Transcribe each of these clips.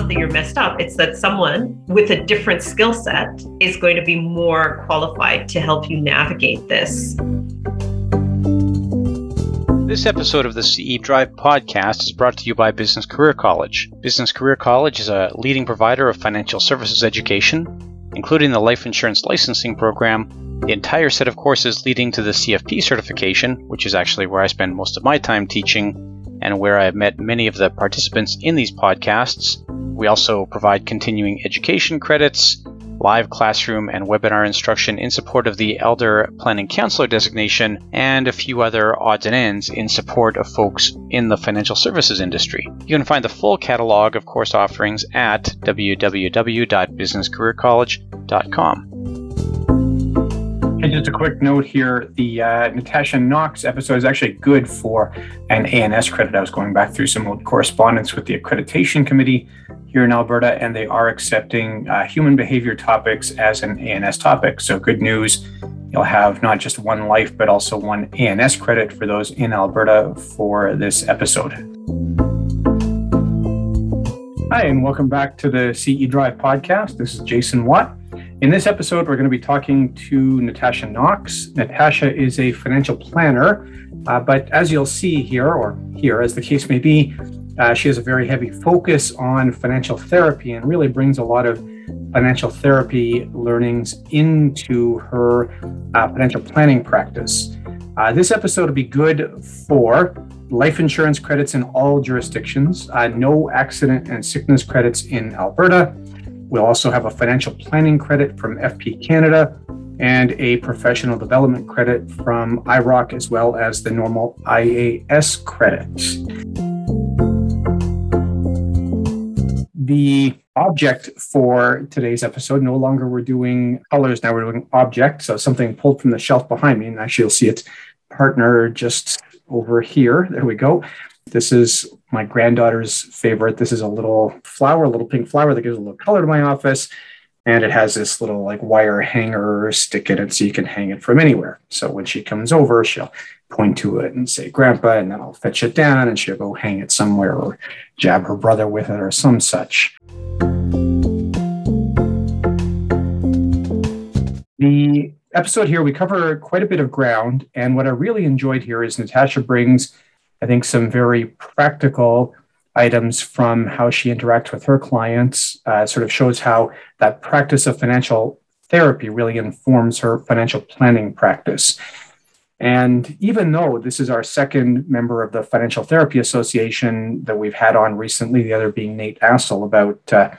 not that you're messed up, it's that someone with a different skill set is going to be more qualified to help you navigate this. This episode of the CE Drive podcast is brought to you by Business Career College. Business Career College is a leading provider of financial services education, including the life insurance licensing program, the entire set of courses leading to the CFP certification, which is actually where I spend most of my time teaching and where I have met many of the participants in these podcasts. We also provide continuing education credits, live classroom and webinar instruction in support of the Elder Planning Counselor designation, and a few other odds and ends in support of folks in the financial services industry. You can find the full catalog of course offerings at www.businesscareercollege.com. And just a quick note here the uh, Natasha Knox episode is actually good for an ANS credit. I was going back through some old correspondence with the accreditation committee here in Alberta, and they are accepting uh, human behavior topics as an ANS topic. So, good news. You'll have not just one life, but also one ANS credit for those in Alberta for this episode. Hi, and welcome back to the CE Drive podcast. This is Jason Watt. In this episode, we're going to be talking to Natasha Knox. Natasha is a financial planner, uh, but as you'll see here, or here, as the case may be, uh, she has a very heavy focus on financial therapy and really brings a lot of financial therapy learnings into her uh, financial planning practice. Uh, this episode will be good for life insurance credits in all jurisdictions, uh, no accident and sickness credits in Alberta. We'll also have a financial planning credit from FP Canada and a professional development credit from IIROC, as well as the normal IAS credits. the object for today's episode. No longer we're doing colors, now we're doing object. So something pulled from the shelf behind me, and actually you'll see its partner just over here. There we go. This is my granddaughter's favorite. This is a little flower, a little pink flower that gives a little color to my office. And it has this little like wire hanger stick in it so you can hang it from anywhere. So when she comes over, she'll point to it and say, Grandpa, and then I'll fetch it down and she'll go hang it somewhere or jab her brother with it or some such. The episode here, we cover quite a bit of ground. And what I really enjoyed here is Natasha brings, I think, some very practical items from how she interacts with her clients, uh, sort of shows how that practice of financial therapy really informs her financial planning practice. And even though this is our second member of the Financial Therapy Association that we've had on recently, the other being Nate Astle about uh,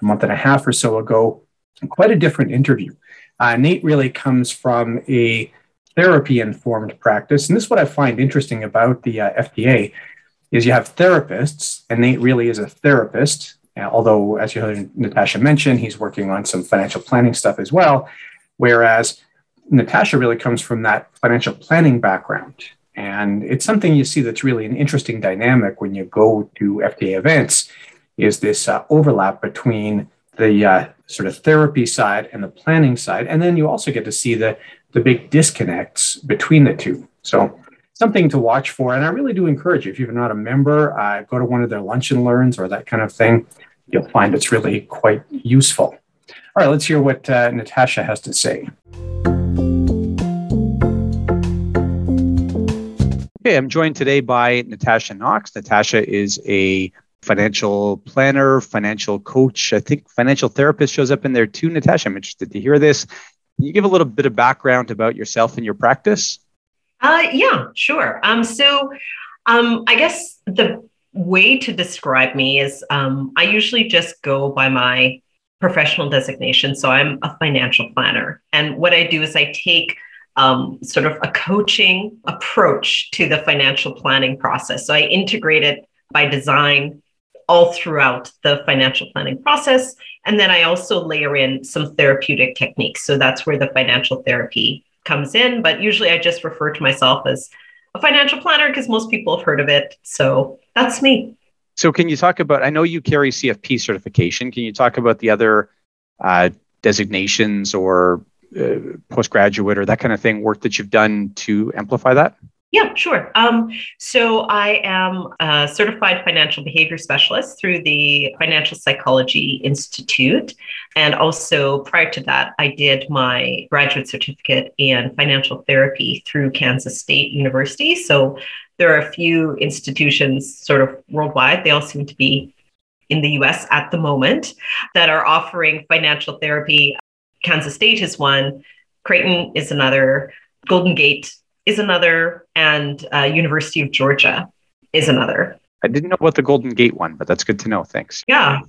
a month and a half or so ago, quite a different interview. Uh, Nate really comes from a therapy informed practice. And this is what I find interesting about the uh, FTA is you have therapists, and Nate really is a therapist. Uh, although, as you heard Natasha mention, he's working on some financial planning stuff as well. Whereas Natasha really comes from that financial planning background. And it's something you see that's really an interesting dynamic when you go to FTA events is this uh, overlap between the uh, sort of therapy side and the planning side. And then you also get to see the, the big disconnects between the two. So something to watch for. And I really do encourage you, if you're not a member, uh, go to one of their lunch and learns or that kind of thing. You'll find it's really quite useful. All right, let's hear what uh, Natasha has to say. Okay, I'm joined today by Natasha Knox. Natasha is a financial planner, financial coach. I think financial therapist shows up in there too. Natasha, I'm interested to hear this. Can you give a little bit of background about yourself and your practice? Uh, yeah, sure. Um, so um, I guess the way to describe me is um, I usually just go by my professional designation. So I'm a financial planner. And what I do is I take um, sort of a coaching approach to the financial planning process. So I integrate it by design all throughout the financial planning process. And then I also layer in some therapeutic techniques. So that's where the financial therapy comes in. But usually I just refer to myself as a financial planner because most people have heard of it. So that's me. So, can you talk about? I know you carry CFP certification. Can you talk about the other uh, designations or uh, postgraduate or that kind of thing work that you've done to amplify that? Yeah, sure. Um, so I am a certified financial behavior specialist through the Financial Psychology Institute. And also prior to that, I did my graduate certificate in financial therapy through Kansas State University. So there are a few institutions sort of worldwide. They all seem to be in the US at the moment that are offering financial therapy. Kansas State is one, Creighton is another, Golden Gate is another, and uh, University of Georgia is another. I didn't know about the Golden Gate one, but that's good to know. Thanks. Yeah.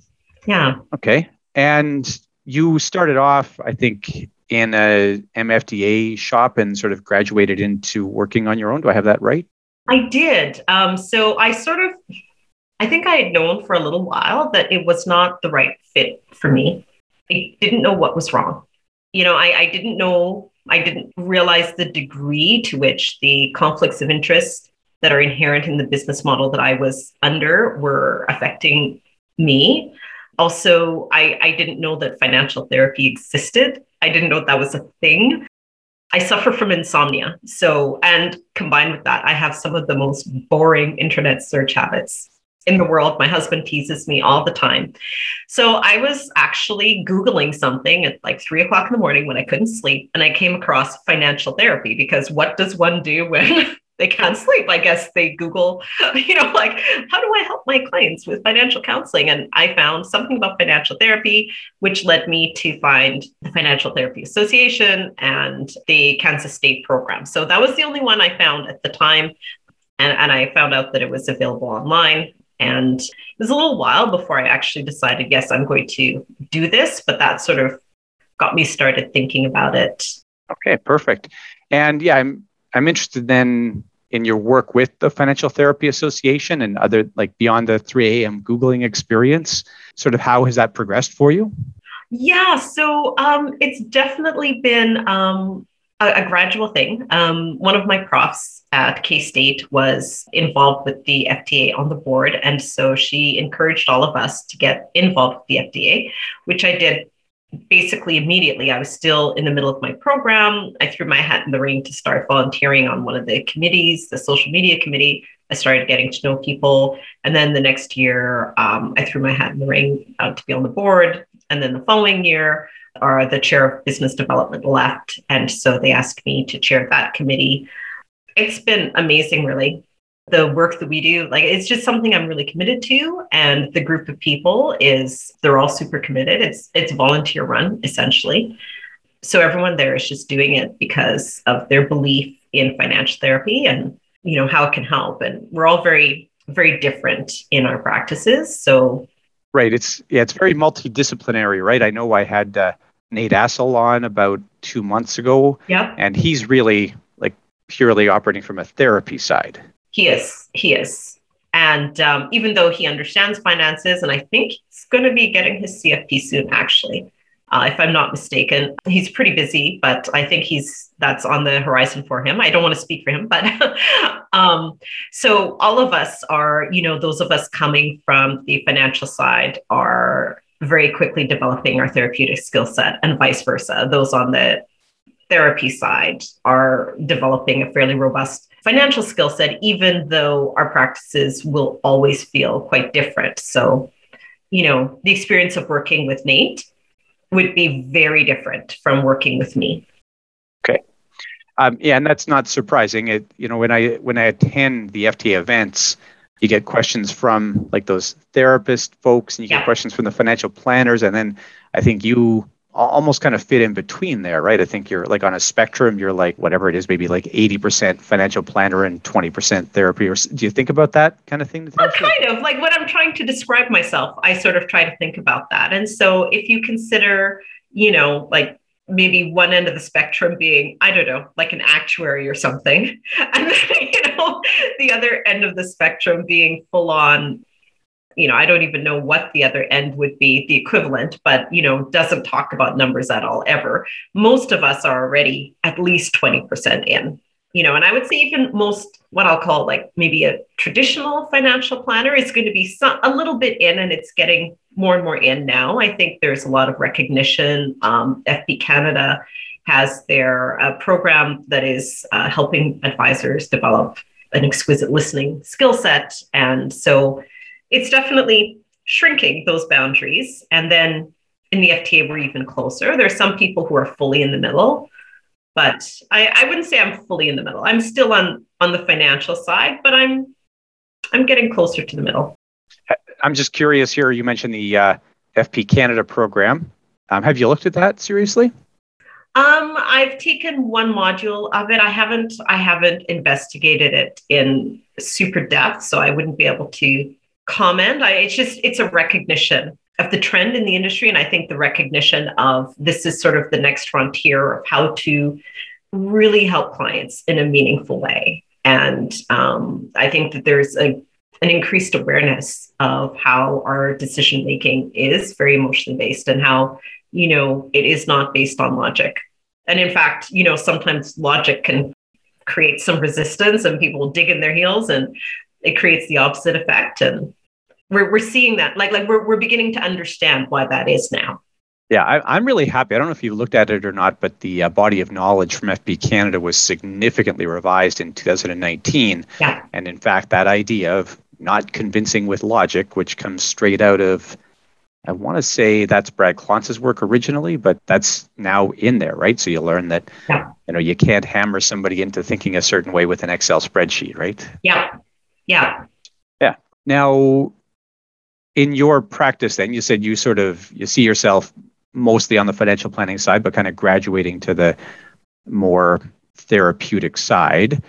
Yeah. Okay. And you started off, I think, in a MFDA shop and sort of graduated into working on your own. Do I have that right? I did. Um, so I sort of, I think I had known for a little while that it was not the right fit for me. I didn't know what was wrong. You know, I, I didn't know I didn't realize the degree to which the conflicts of interest that are inherent in the business model that I was under were affecting me. Also, I, I didn't know that financial therapy existed. I didn't know that was a thing. I suffer from insomnia. So, and combined with that, I have some of the most boring internet search habits in the world. My husband teases me all the time. So I was actually Googling something at like three o'clock in the morning when I couldn't sleep. And I came across financial therapy because what does one do when they can't sleep? I guess they Google, you know, like, how do I help my clients with financial counseling? And I found something about financial therapy, which led me to find the Financial Therapy Association and the Kansas State program. So that was the only one I found at the time. And, and I found out that it was available online and it was a little while before I actually decided, yes, I'm going to do this, but that sort of got me started thinking about it. Okay, perfect. And yeah, I'm I'm interested then in your work with the Financial Therapy Association and other like beyond the 3 a.m. Googling experience. Sort of how has that progressed for you? Yeah, so um, it's definitely been um, a, a gradual thing. Um, one of my profs at K State was involved with the FTA on the board. And so she encouraged all of us to get involved with the FTA, which I did basically immediately. I was still in the middle of my program. I threw my hat in the ring to start volunteering on one of the committees, the social media committee. I started getting to know people. And then the next year, um, I threw my hat in the ring uh, to be on the board. And then the following year, or the chair of business development left. And so they asked me to chair that committee. It's been amazing, really. The work that we do, like it's just something I'm really committed to. And the group of people is they're all super committed. It's it's volunteer run essentially. So everyone there is just doing it because of their belief in financial therapy and you know how it can help. And we're all very, very different in our practices. So Right. It's yeah, it's very multidisciplinary, right? I know I had uh, Nate Astle on about two months ago. Yeah. And he's really purely operating from a therapy side. He is. He is. And um, even though he understands finances, and I think he's going to be getting his CFP soon, actually uh, if I'm not mistaken. He's pretty busy, but I think he's that's on the horizon for him. I don't want to speak for him, but um, so all of us are, you know, those of us coming from the financial side are very quickly developing our therapeutic skill set, and vice versa. Those on the therapy side are developing a fairly robust financial skill set, even though our practices will always feel quite different. So, you know, the experience of working with Nate would be very different from working with me. Okay. Um, yeah, and that's not surprising. It, you know, when I when I attend the FTA events, you get questions from like those therapist folks, and you get questions from the financial planners, and then I think you almost kind of fit in between there, right? I think you're like on a spectrum. You're like whatever it is, maybe like 80% financial planner and 20% therapy. Or do you think about that kind of thing? Well, kind of like when I'm trying to describe myself, I sort of try to think about that. And so if you consider, you know, like maybe one end of the spectrum being i don't know like an actuary or something and then you know the other end of the spectrum being full on you know, I don't even know what the other end would be, the equivalent, but, you know, doesn't talk about numbers at all ever. Most of us are already at least 20% in, you know, and I would say even most, what I'll call like maybe a traditional financial planner is going to be some, a little bit in and it's getting more and more in now. I think there's a lot of recognition. Um, FP Canada has their uh, program that is uh, helping advisors develop an exquisite listening skill set. And so it's definitely shrinking those boundaries. And then in the FTA, we're even closer. There are some people who are fully in the middle, but I, I wouldn't say I'm fully in the middle. I'm still on on the financial side, but I'm I'm getting closer to the middle. I'm just curious here. You mentioned the uh, FP Canada program. Um, have you looked at that seriously? Um, I've taken one module of it. I haven't I haven't investigated it in super depth, so I wouldn't be able to comment. I, it's just it's a recognition of the trend in the industry, and I think the recognition of this is sort of the next frontier of how to really help clients in a meaningful way. And um, I think that there's a an increased awareness of how our decision making is very emotionally based and how you know it is not based on logic and in fact you know sometimes logic can create some resistance and people dig in their heels and it creates the opposite effect and we're, we're seeing that like like we're, we're beginning to understand why that is now yeah I, am really happy i don't know if you looked at it or not but the uh, body of knowledge from fp canada was significantly revised in 2019 yeah. and in fact that idea of not convincing with logic which comes straight out of I want to say that's Brad Klontz's work originally, but that's now in there, right? So you learn that yeah. you know you can't hammer somebody into thinking a certain way with an Excel spreadsheet, right? Yeah. Yeah. Yeah. Now in your practice then you said you sort of you see yourself mostly on the financial planning side but kind of graduating to the more therapeutic side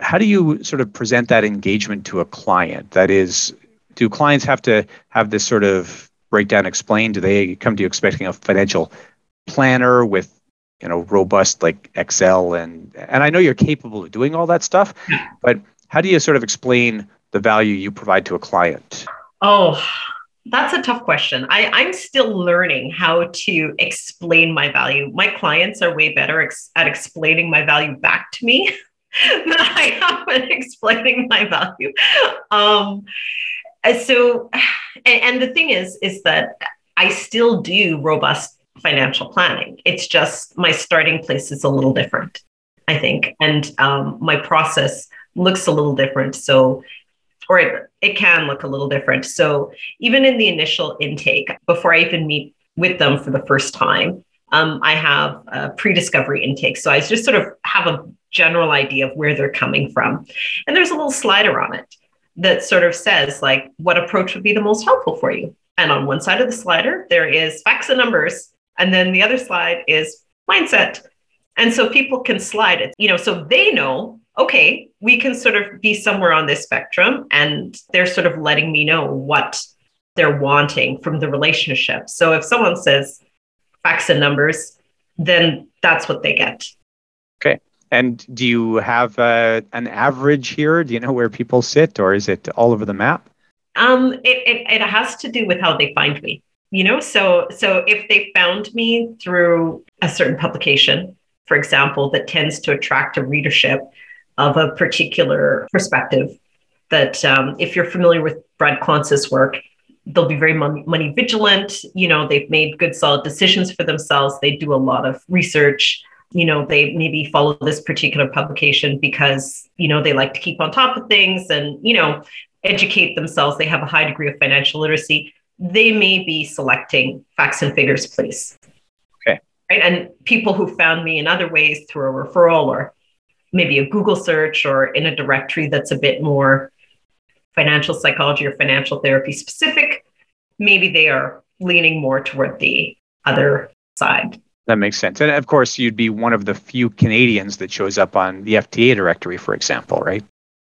how do you sort of present that engagement to a client that is do clients have to have this sort of breakdown explained do they come to you expecting a financial planner with you know robust like excel and and i know you're capable of doing all that stuff but how do you sort of explain the value you provide to a client Oh, that's a tough question. I, I'm still learning how to explain my value. My clients are way better ex- at explaining my value back to me than I am at explaining my value. Um, so, and, and the thing is, is that I still do robust financial planning. It's just my starting place is a little different, I think, and um, my process looks a little different. So or it, it can look a little different. So even in the initial intake, before I even meet with them for the first time, um, I have a pre-discovery intake. So I just sort of have a general idea of where they're coming from. And there's a little slider on it that sort of says like what approach would be the most helpful for you. And on one side of the slider, there is facts and numbers. And then the other slide is mindset. And so people can slide it, you know, so they know okay, we can sort of be somewhere on this spectrum. And they're sort of letting me know what they're wanting from the relationship. So if someone says facts and numbers, then that's what they get. Okay. And do you have uh, an average here? Do you know where people sit, or is it all over the map? Um, it, it, it has to do with how they find me. You know, so so if they found me through a certain publication, for example, that tends to attract a readership of a particular perspective. That um, if you're familiar with Brad Klontz's work, they'll be very money, money vigilant. You know, they've made good, solid decisions for themselves. They do a lot of research. You know, they maybe follow this particular publication because, you know, they like to keep on top of things and, you know, educate themselves. They have a high degree of financial literacy. They may be selecting facts and figures, please. Okay. Right. And people who found me in other ways through a referral or maybe a Google search or in a directory that's a bit more financial psychology or financial therapy specific, maybe they are leaning more toward the other side. That makes sense. And of course, you'd be one of the few Canadians that shows up on the FTA directory, for example, right?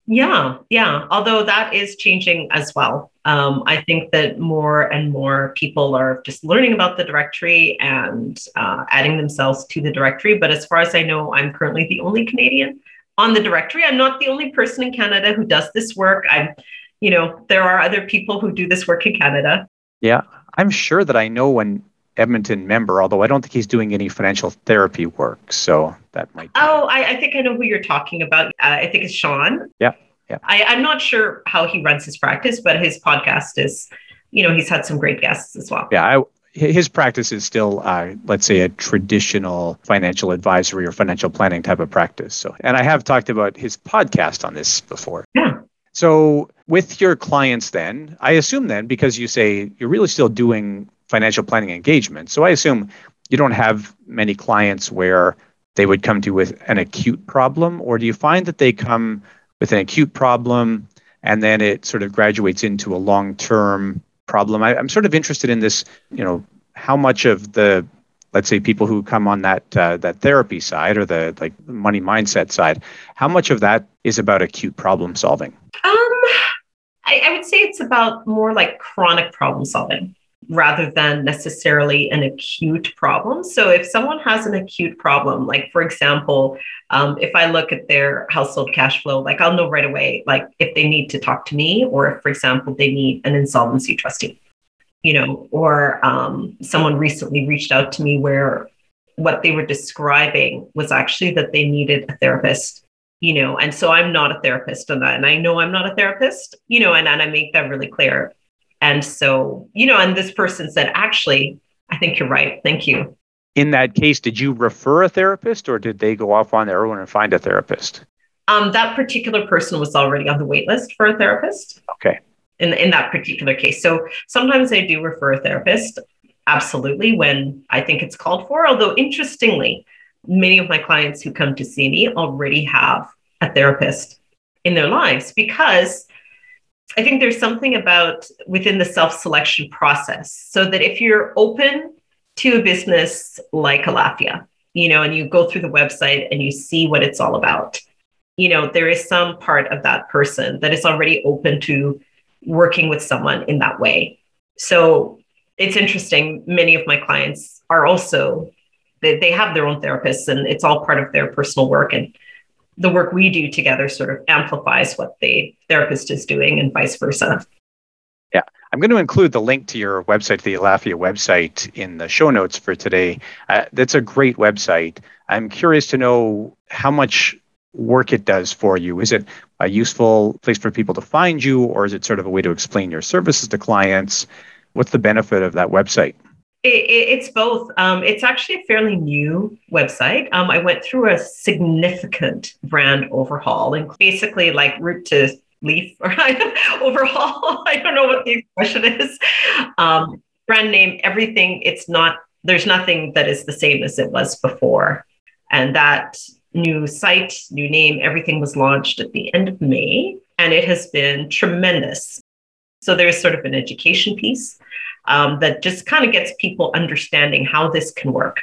Yeah, yeah. Although that is changing as well. Um, I think that more and more people are just learning about the directory and uh, adding themselves to the directory. But as far as I know, I'm currently the only Canadian on the directory. I'm not the only person in Canada who does this work. I'm, you know, there are other people who do this work in Canada. Yeah, I'm sure that I know an Edmonton member, although I don't think he's doing any financial therapy work. So that might. Be. Oh, I, I, think I know who you're talking about. Uh, I think it's Sean. Yeah. Yeah. I, I'm not sure how he runs his practice, but his podcast is, you know, he's had some great guests as well. Yeah. I, his practice is still, uh, let's say, a traditional financial advisory or financial planning type of practice. So, and I have talked about his podcast on this before. Yeah. So, with your clients, then I assume then because you say you're really still doing financial planning engagement, so I assume you don't have many clients where they would come to you with an acute problem, or do you find that they come with an acute problem and then it sort of graduates into a long-term problem. I, am sort of interested in this, you know, how much of the, let's say, people who come on that uh, that therapy side or the like money mindset side, how much of that is about acute problem solving? Um, I, I would say it's about more like chronic problem solving rather than necessarily an acute problem. So, if someone has an acute problem, like for example, um, if I look at their household cash flow, like I'll know right away, like if they need to talk to me, or if, for example, they need an insolvency trustee, you know, or um, someone recently reached out to me where what they were describing was actually that they needed a therapist you know and so i'm not a therapist on that and i know i'm not a therapist you know and, and i make that really clear and so, you know, and this person said, actually, I think you're right. Thank you. In that case, did you refer a therapist or did they go off on their own and find a therapist? Um, that particular person was already on the wait list for a therapist. Okay. In, in that particular case. So sometimes I do refer a therapist, absolutely, when I think it's called for. Although, interestingly, many of my clients who come to see me already have a therapist in their lives because I think there's something about within the self selection process so that if you're open to a business like Alafia, you know, and you go through the website and you see what it's all about, you know, there is some part of that person that is already open to working with someone in that way. So it's interesting. Many of my clients are also, they, they have their own therapists and it's all part of their personal work. And the work we do together sort of amplifies what the therapist is doing and vice versa. Yeah, I'm going to include the link to your website, the Alafia website, in the show notes for today. Uh, that's a great website. I'm curious to know how much work it does for you. Is it a useful place for people to find you, or is it sort of a way to explain your services to clients? What's the benefit of that website? It, it, it's both. Um, it's actually a fairly new website. Um, I went through a significant brand overhaul and basically like root to leaf or overhaul. I don't know what the expression is. Um, brand name, everything. It's not. There's nothing that is the same as it was before, and that new site, new name, everything was launched at the end of May, and it has been tremendous. So there's sort of an education piece um, that just kind of gets people understanding how this can work,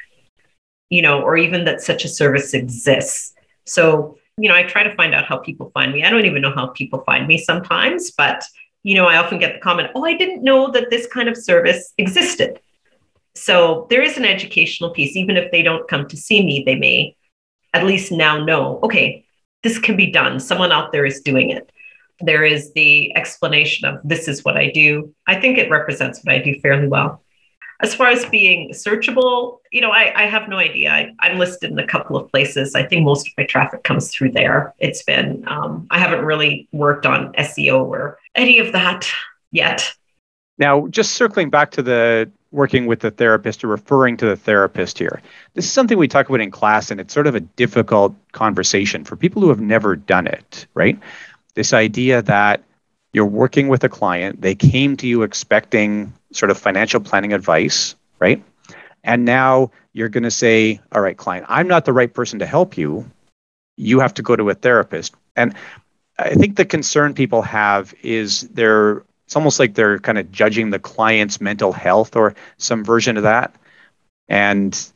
you know, or even that such a service exists. So, you know, I try to find out how people find me. I don't even know how people find me sometimes, but, you know, I often get the comment, oh, I didn't know that this kind of service existed. So there is an educational piece. Even if they don't come to see me, they may at least now know, okay, this can be done. Someone out there is doing it there is the explanation of this is what I do. I think it represents what I do fairly well. As far as being searchable, you know, I, I have no idea. I, am listed in a couple of places. I think most of my traffic comes through there. It's been, um, I haven't really worked on SEO or any of that yet. Now, just circling back to the working with the therapist or referring to the therapist here. This is something we talk about in class, and it's sort of a difficult conversation for people who have never done it, right? This idea that you're working with a client, they came to you expecting sort of financial planning advice, right? And now you're going to say, all right, client, I'm not the right person to help you. You have to go to a therapist. And I think the concern people have is they're it's almost like they're kind of judging the client's mental health or some version of that. And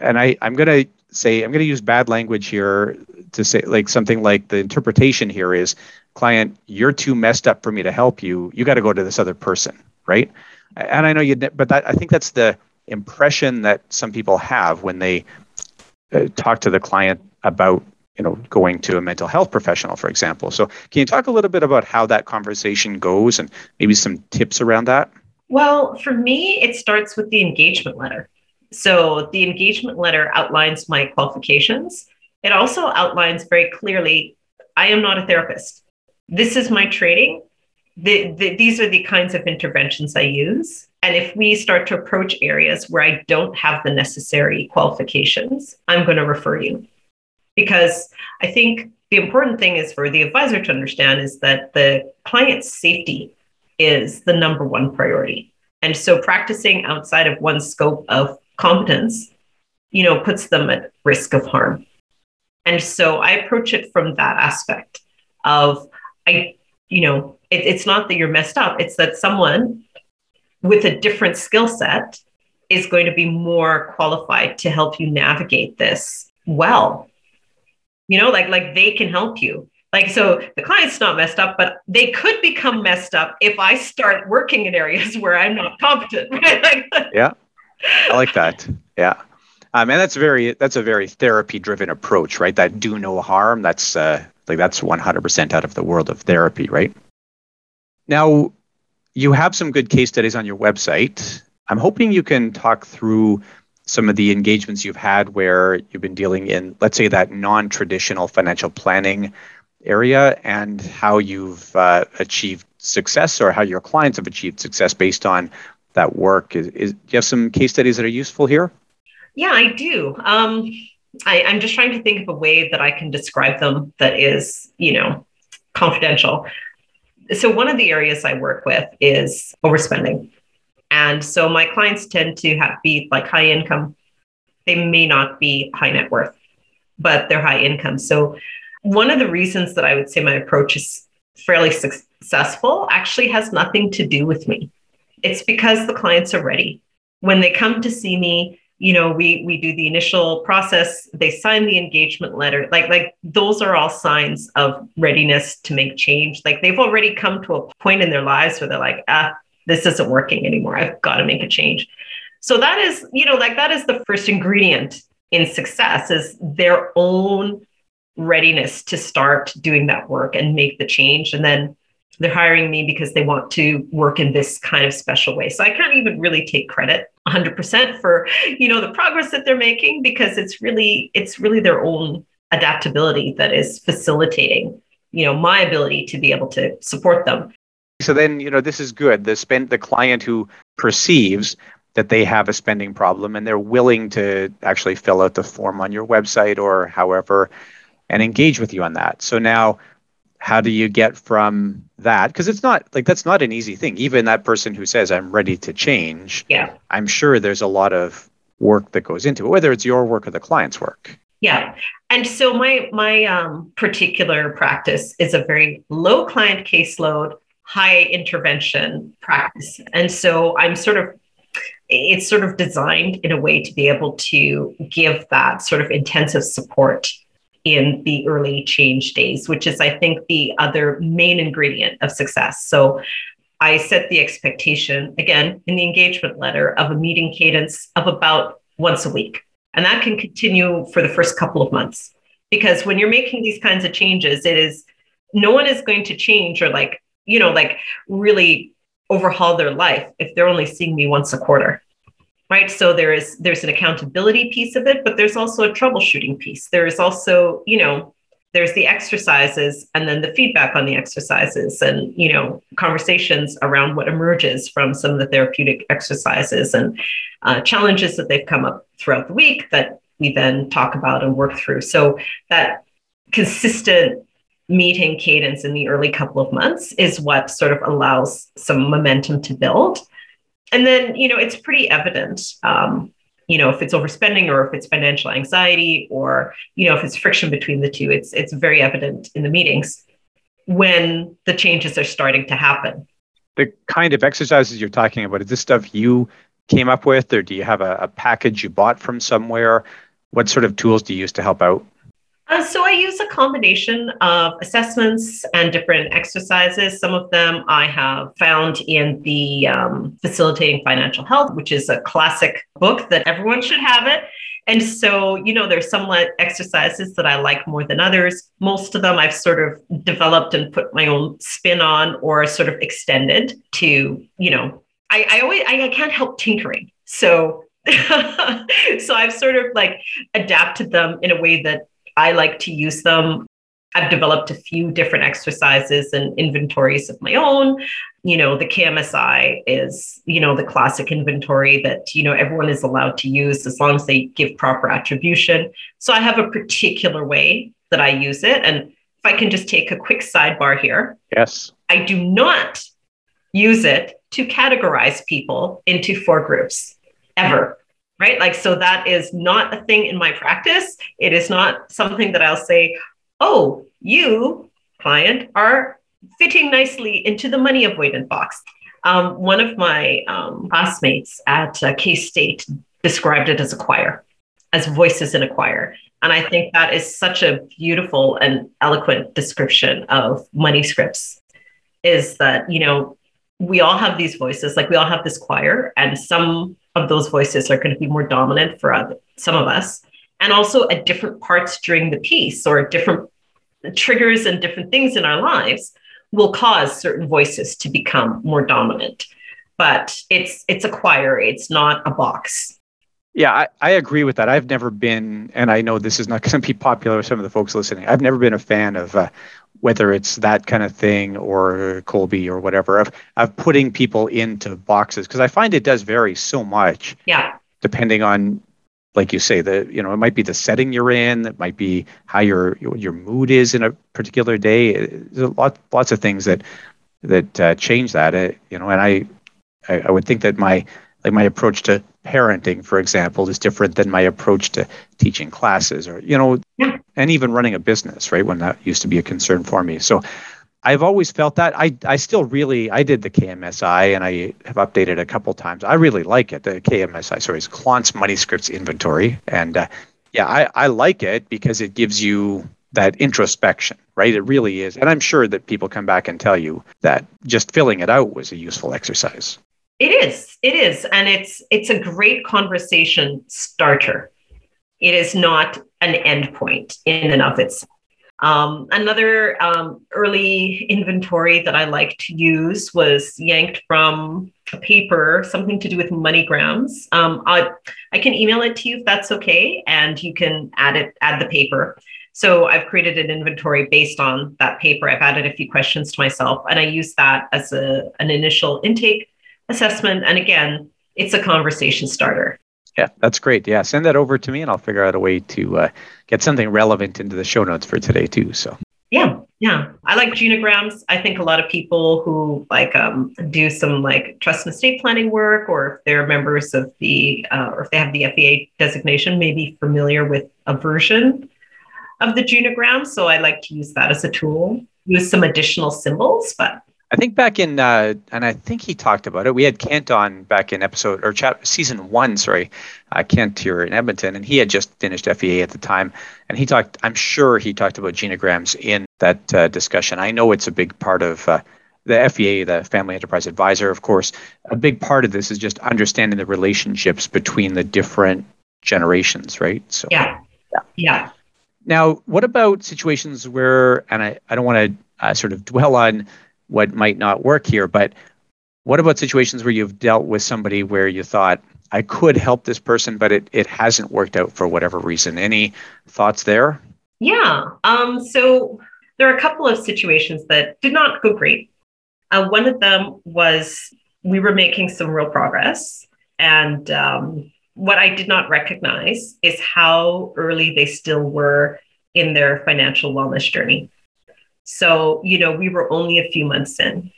and I, I'm gonna say I'm gonna use bad language here to say like something like the interpretation here is client, you're too messed up for me to help you. You got to go to this other person, right? And I know you, but that, I think that's the impression that some people have when they uh, talk to the client about you know going to a mental health professional for example so can you talk a little bit about how that conversation goes and maybe some tips around that well for me it starts with the engagement letter so the engagement letter outlines my qualifications it also outlines very clearly i am not a therapist this is my training. The, the, these are the kinds of interventions I use. And if we start to approach areas where I don't have the necessary qualifications, I'm going to refer you. Because I think the important thing is for the advisor to understand is that the client's safety is the number one priority. And so practicing outside of one's scope of competence, you know, puts them at risk of harm. And so I approach it from that aspect of I, you know, it, it's not that you're messed up, it's that someone with a different skill set is going to be more qualified to help you navigate this well. You know, like like they can help you. Like so the client's not messed up, but they could become messed up if I start working in areas where I'm not competent. Right? Like, yeah. I like that. Yeah. Um, and that's very that's a very therapy driven approach, right? That do no harm. That's uh, like that's 100% out of the world of therapy, right? Now, you have some good case studies on your website. I'm hoping you can talk through some of the engagements you've had where you've been dealing in, let's say, that non traditional financial planning area and how you've uh, achieved success or how your clients have achieved success based on that work. Is, is, do you have some case studies that are useful here? Yeah, I do. Um, I, I'm just trying to think of a way that I can describe them that is, you know, confidential. So, one of the areas I work with is overspending. And so, my clients tend to have, be like high income. They may not be high net worth, but they're high income. So, one of the reasons that I would say my approach is fairly successful actually has nothing to do with me. It's because the clients are ready. When they come to see me, you know we we do the initial process they sign the engagement letter like like those are all signs of readiness to make change. Like they've already come to a point in their lives where they're like ah this isn't working anymore. I've got to make a change. So that is you know like that is the first ingredient in success is their own readiness to start doing that work and make the change. And then they're hiring me because they want to work in this kind of special way. So I can't even really take credit 100% for, you know, the progress that they're making because it's really it's really their own adaptability that is facilitating, you know, my ability to be able to support them. So then, you know, this is good. The spend the client who perceives that they have a spending problem and they're willing to actually fill out the form on your website or however and engage with you on that. So now how do you get from that? Because it's not like that's not an easy thing. Even that person who says i'm ready to change yeah. I'm sure there's a lot of work that goes into it whether it's your work or the client's work. Yeah. And so my my um, particular practice is a very low client caseload high intervention practice. And so i'm sort of it's sort of designed in a way to be able to give that sort of intensive support in the early change days, which is, I think, the other main ingredient of success. So I set the expectation, again, in the engagement letter, of a meeting cadence of about once a week. And that can continue for the first couple of months. Because when you're making these kinds of changes, it is no one is going to change or like, you know, like really overhaul their life if they're only seeing me once a quarter right? So there is there's an accountability piece of it but there's also a troubleshooting piece. There is also you know there's the exercises and then the feedback on the exercises and you know conversations around what emerges from some of the therapeutic exercises and uh, challenges that they've come up throughout the week that we then talk about and work through. So that consistent meeting cadence in the early couple of months is what sort of allows some momentum to build and then you know it's pretty evident um, you know if it's overspending or if it's financial anxiety or you know if it's friction between the two it's it's very evident in the meetings when the changes are starting to happen. The kind of exercises you're talking about is this stuff you came up with or do you have a, a package you bought from somewhere? What sort of tools do you use to help out uh, so I use a combination of assessments and different exercises. Some of them I have found in the um, Facilitating Financial Health, which is a classic book that everyone should have it. And so, you know, there's some exercises that I like more than others. Most of them I've sort of developed and put my own spin on or sort of extended to, you know, I, I always I, I can't help tinkering. So so I've sort of like adapted them in a way that I like to use them. I've developed a few different exercises and inventories of my own. You know, the KMSI is, you know, the classic inventory that, you know, everyone is allowed to use as long as they give proper attribution. So I have a particular way that I use it. And if I can just take a quick sidebar here. Yes. I do not use it to categorize people into four groups ever right? Like, so that is not a thing in my practice. It is not something that I'll say, oh, you, client, are fitting nicely into the money avoidant box. Um, one of my um, classmates at uh, K State described it as a choir, as voices in a choir. And I think that is such a beautiful and eloquent description of money scripts is that, you know, we all have these voices, like we all have this choir, and some of those voices are going to be more dominant for other, some of us. And also at different parts during the piece or different triggers and different things in our lives will cause certain voices to become more dominant. But it's it's a choir, it's not a box. Yeah, I, I agree with that. I've never been, and I know this is not going to be popular with some of the folks listening. I've never been a fan of uh, whether it's that kind of thing or Kolbe or whatever of of putting people into boxes because I find it does vary so much. Yeah. Depending on, like you say, the you know it might be the setting you're in, it might be how your your mood is in a particular day. There's a lot lots of things that that uh, change that. Uh, you know, and I, I I would think that my like my approach to parenting for example is different than my approach to teaching classes or you know yeah. and even running a business right when that used to be a concern for me so i've always felt that i i still really i did the kmsi and i have updated a couple times i really like it the kmsi sorry is Klontz money scripts inventory and uh, yeah i i like it because it gives you that introspection, right? It really is. And I'm sure that people come back and tell you that just filling it out was a useful exercise. It is. It is. And it's it's a great conversation starter. It is not an endpoint in and of itself. Um, another um, early inventory that I like to use was yanked from a paper, something to do with MoneyGrams. Um, I, I can email it to you if that's okay, and you can add it, add the paper. So I've created an inventory based on that paper. I've added a few questions to myself, and I use that as a, an initial intake assessment. And again, it's a conversation starter. Yeah, that's great. Yeah, send that over to me, and I'll figure out a way to uh, get something relevant into the show notes for today too. So. Yeah, yeah, I like genograms. I think a lot of people who like um, do some like trust and estate planning work, or if they're members of the, uh, or if they have the FEA designation, may be familiar with a version of the genogram. So I like to use that as a tool. Use some additional symbols, but I think back in, uh, and I think he talked about it. We had Kent on back in episode or chat season one. Sorry, uh, Kent here in Edmonton, and he had just finished FEA at the time, and he talked. I'm sure he talked about genograms in that uh, discussion. I know it's a big part of uh, the FEA, the Family Enterprise Advisor. Of course, a big part of this is just understanding the relationships between the different generations, right? So yeah, yeah, yeah. Now, what about situations where, and I, I don't want to uh, sort of dwell on what might not work here. But what about situations where you've dealt with somebody where you thought, I could help this person, but it, it hasn't worked out for whatever reason? Any thoughts there? Yeah. Um, so there are a couple of situations that did not go great. Uh, one of them was we were making some real progress. And um, what I did not recognize is how early they still were in their financial wellness journey. So, you know, we were only a few months in.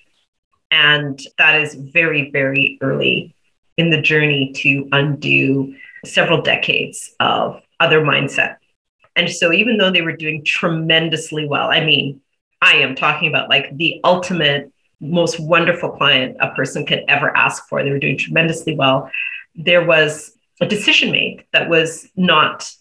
And that is very, very early in the journey to undo several decades of other mindset. And so, even though they were doing tremendously well, I mean, I am talking about like the ultimate, most wonderful client a person could ever ask for. They were doing tremendously well. There was a decision made that was not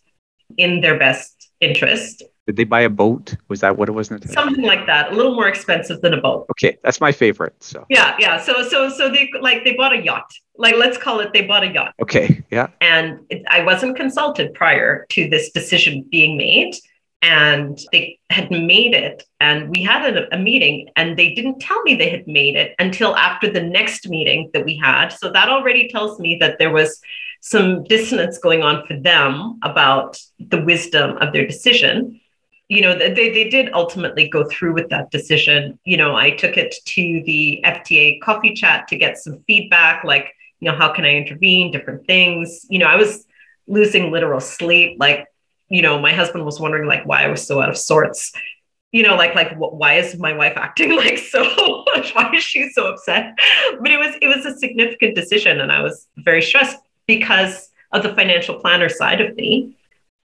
in their best interest did they buy a boat? Was that what it was? Something like that. A little more expensive than a boat. Okay, that's my favorite. So yeah, yeah. So so so they like they bought a yacht. Like let's call it they bought a yacht. Okay, yeah. And it, I wasn't consulted prior to this decision being made, and they had made it. And we had a, a meeting, and they didn't tell me they had made it until after the next meeting that we had. So that already tells me that there was some dissonance going on for them about the wisdom of their decision you know, they, they did ultimately go through with that decision. You know, I took it to the FTA coffee chat to get some feedback, like, you know, how can I intervene, different things. You know, I was losing literal sleep. Like, you know, my husband was wondering like why I was so out of sorts. You know, like like why is my wife acting like so? why is she so upset? But it was it was a significant decision, and I was very stressed because of the financial planner side of me.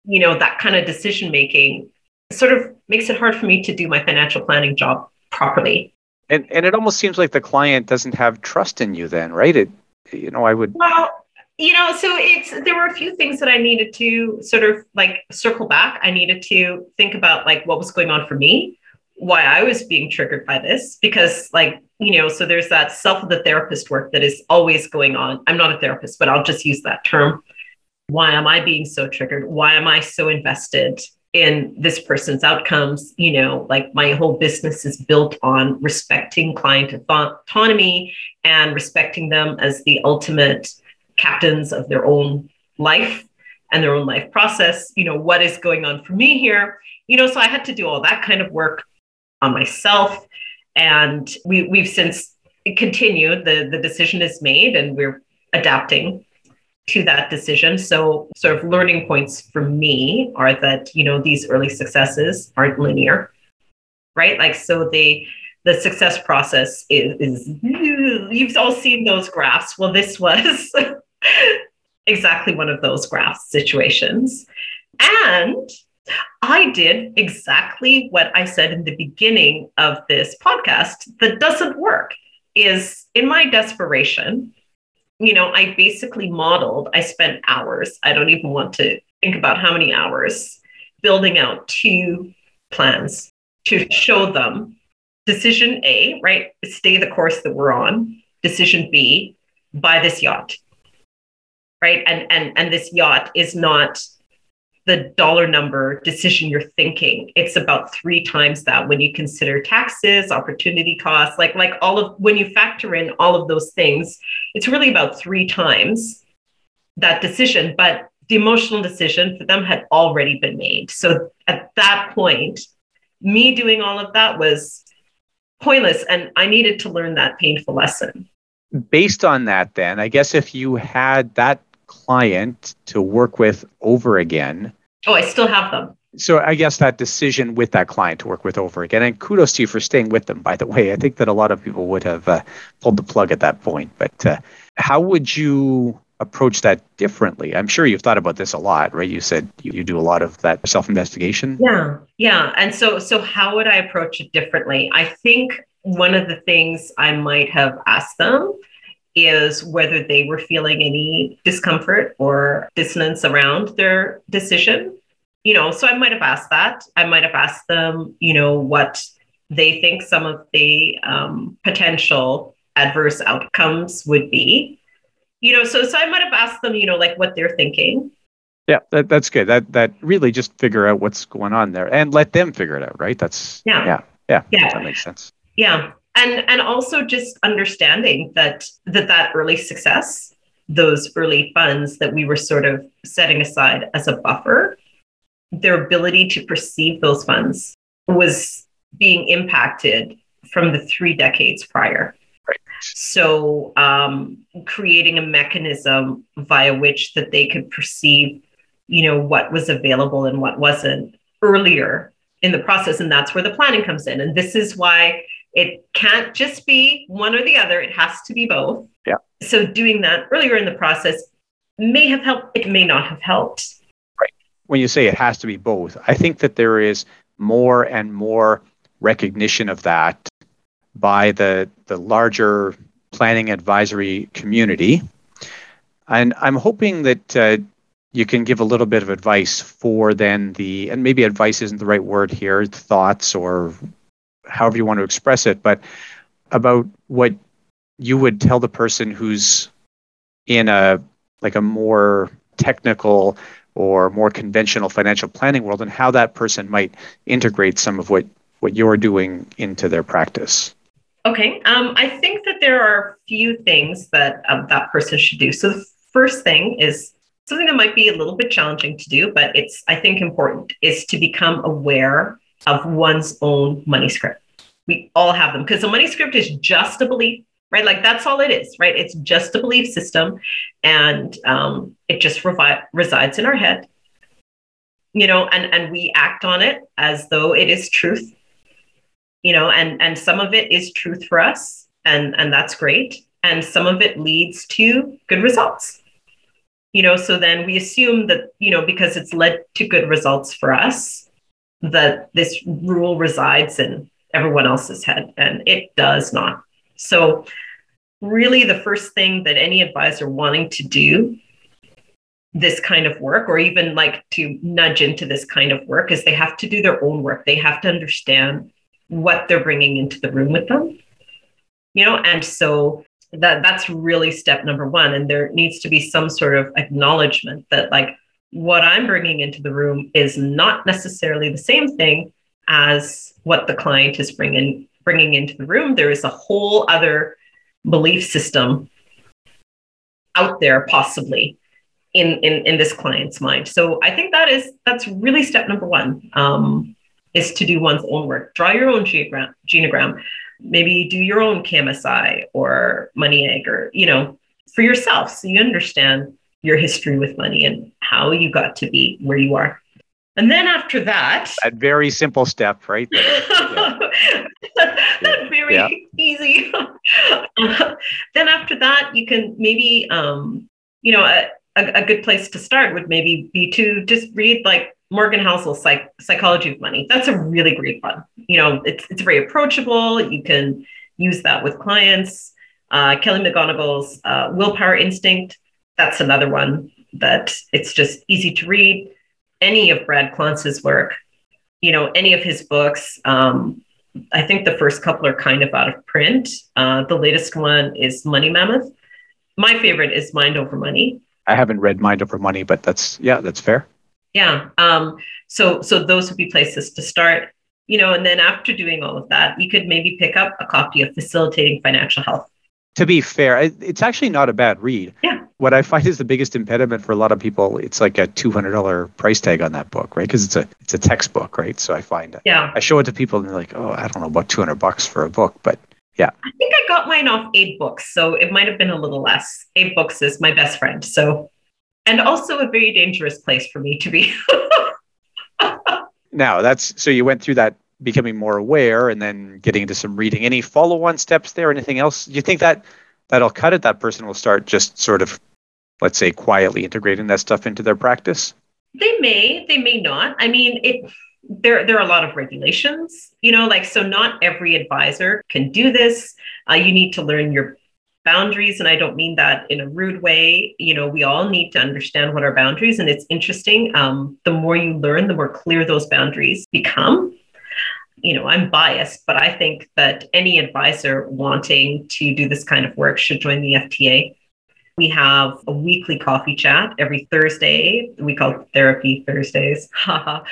You know, that kind of decision making sort of makes it hard for me to do my financial planning job properly. And and it almost seems like the client doesn't have trust in you then, right? It you know, I would Well, you know, so it's there were a few things that I needed to sort of like circle back. I needed to think about like what was going on for me, why I was being triggered by this because like, you know, so there's that self of the therapist work that is always going on. I'm not a therapist, but I'll just use that term. Why am I being so triggered? Why am I so invested in this person's outcomes you know like my whole business is built on respecting client autonomy and respecting them as the ultimate captains of their own life and their own life process you know what is going on for me here you know so i had to do all that kind of work on myself. And we, we've since continued the the decision is made and we're adapting to that decision. So, sort of learning points for me are that, you know, these early successes aren't linear, right? Like, so the the success process is, is you've all seen those graphs. Well, this was exactly one of those graph situations. And I did exactly what I said in the beginning of this podcast that doesn't work is in my desperation you know, I basically modeled, I spent hours, I don't even want to think about how many hours building out two plans to show them decision A, right? Stay the course that we're on. Decision B, buy this yacht. Right. And and and this yacht is not the dollar number decision you're thinking. It's about three times that when you consider taxes opportunity costs like like all of when you factor in all of those things it's really about three times that decision but the emotional decision for them had already been made. So at that point me doing all of that was pointless and i needed to learn that painful lesson. Based on that then i guess if you had that client to work with over again Oh, I still have them. So I guess that decision with that client to work with over again, and kudos to you for staying with them. By the way, I think that a lot of people would have uh, pulled the plug at that point. But uh, how would you approach that differently? I'm sure you've thought about this a lot, right? You said you, you do a lot of that self investigation. Yeah, yeah. And so, so how would I approach it differently? I think one of the things I might have asked them is whether they were feeling any discomfort or dissonance around their decision. You know, so I might have asked that. I might have asked them, you know, what they think some of the um, potential adverse outcomes would be. You know, so so I might have asked them, you know, like what they're thinking. Yeah, that, that's good. That that really just figure out what's going on there and let them figure it out, right? That's yeah, yeah, yeah. yeah. That makes sense. Yeah, and and also just understanding that that that early success those early funds that we were sort of setting aside as a buffer their ability to perceive those funds was being impacted from the three decades prior. So um, creating a mechanism via which that they could perceive you know what was available and what wasn't earlier in the process. And that's where the planning comes in. And this is why it can't just be one or the other, it has to be both. Yeah. So doing that earlier in the process may have helped, it may not have helped. Right. When you say it has to be both, I think that there is more and more recognition of that by the the larger planning advisory community. And I'm hoping that uh, you can give a little bit of advice for then the, and maybe advice isn't the right word here, thoughts or however you want to express it, but about what you would tell the person who's in a like a more technical or more conventional financial planning world and how that person might integrate some of what what you're doing into their practice. Okay um, i think that there are a few things that um, that person should do. So the first thing is something that might be a little bit challenging to do, but it's, I think, important is to become aware of one's own money script. We all have them because the money script is just a belief, right? Like that's all it is, right? It's just a belief system and um, it just revi- resides in our head. You know, and and we act on it as though it is truth. You know, and and some of it is truth for us, and and that's great. And some of it leads to good results you know so then we assume that you know because it's led to good results for us that this rule resides in everyone else's head and it does not. So really the first thing that any advisor wanting to do this kind of work or even like to nudge into this kind of work is they have to do their own work. They have to understand what they're bringing into the room with them you know? And so that that's really step number one. And there needs to be some sort of acknowledgement that like what i'm bringing into the room is not necessarily the same thing as what the client is bringing bringing into the room. There is a whole other belief system out there possibly in in, in this client's mind. So i think that is that's really step number one um, is to do one's own work. Draw your own genogram, genogram. Maybe do your own KMSI or Money Egg or, you know, for yourself. So you understand your history with money and how you got to be where you are. And then after that, that very simple step, right? That, yeah. very yeah. easy. then after that, you can maybe, um, you know, a, a, a good place to start would maybe be to just read like Morgan Housel's Psych- Psychology of Money. That's a really great one. You know, it's it's very approachable. You can use that with clients. Uh, Kelly McGonigal's uh, Willpower Instinct. That's another one that it's just easy to read. Any of Brad Klontz's work, you know, any of his books. Um, I think the first couple are kind of out of print. Uh, the latest one is Money Mammoth. My favorite is Mind Over Money. I haven't read Mind Over Money, but that's yeah, that's fair yeah um, so so those would be places to start you know and then after doing all of that you could maybe pick up a copy of facilitating financial health to be fair it's actually not a bad read yeah what i find is the biggest impediment for a lot of people it's like a $200 price tag on that book right because it's a it's a textbook right so i find uh, yeah i show it to people and they're like oh i don't know about 200 bucks for a book but yeah i think i got mine off AbeBooks so it might have been a little less AbeBooks is my best friend so and also a very dangerous place for me to be. now, that's so you went through that becoming more aware and then getting into some reading. Any follow on steps there? Anything else? Do you think that that'll cut it? That person will start just sort of, let's say, quietly integrating that stuff into their practice? They may, they may not. I mean, it there there are a lot of regulations you know like so not every advisor can do this uh, you need to learn your boundaries and i don't mean that in a rude way you know we all need to understand what our boundaries and it's interesting um, the more you learn the more clear those boundaries become you know i'm biased but i think that any advisor wanting to do this kind of work should join the FTA we have a weekly coffee chat every Thursday. We call it Therapy Thursdays. um,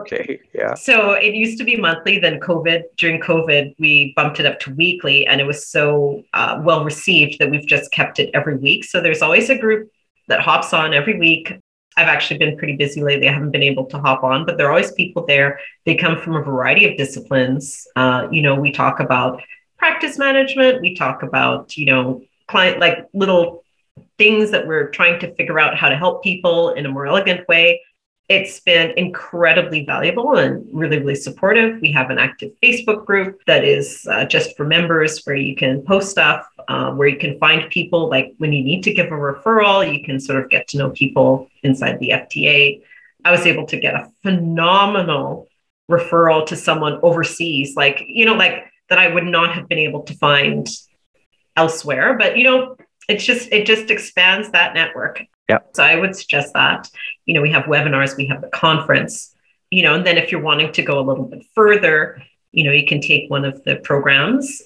okay, yeah. So it used to be monthly. Then COVID, during COVID, we bumped it up to weekly, and it was so uh, well received that we've just kept it every week. So there's always a group that hops on every week. I've actually been pretty busy lately. I haven't been able to hop on, but there are always people there. They come from a variety of disciplines. Uh, you know, we talk about practice management. We talk about, you know, client like little things that we're trying to figure out how to help people in a more elegant way. It's been incredibly valuable and really, really supportive. We have an active Facebook group that is uh, just for members where you can post stuff, uh, where you can find people. Like when you need to give a referral, you can sort of get to know people inside the FTA. I was able to get a phenomenal referral to someone overseas, like, you know, like that I would not have been able to find elsewhere. But you know, it's just it just expands that network. Yeah. So I would suggest that. You know, we have webinars, we have the conference, you know, and then if you're wanting to go a little bit further, you know, you can take one of the programs.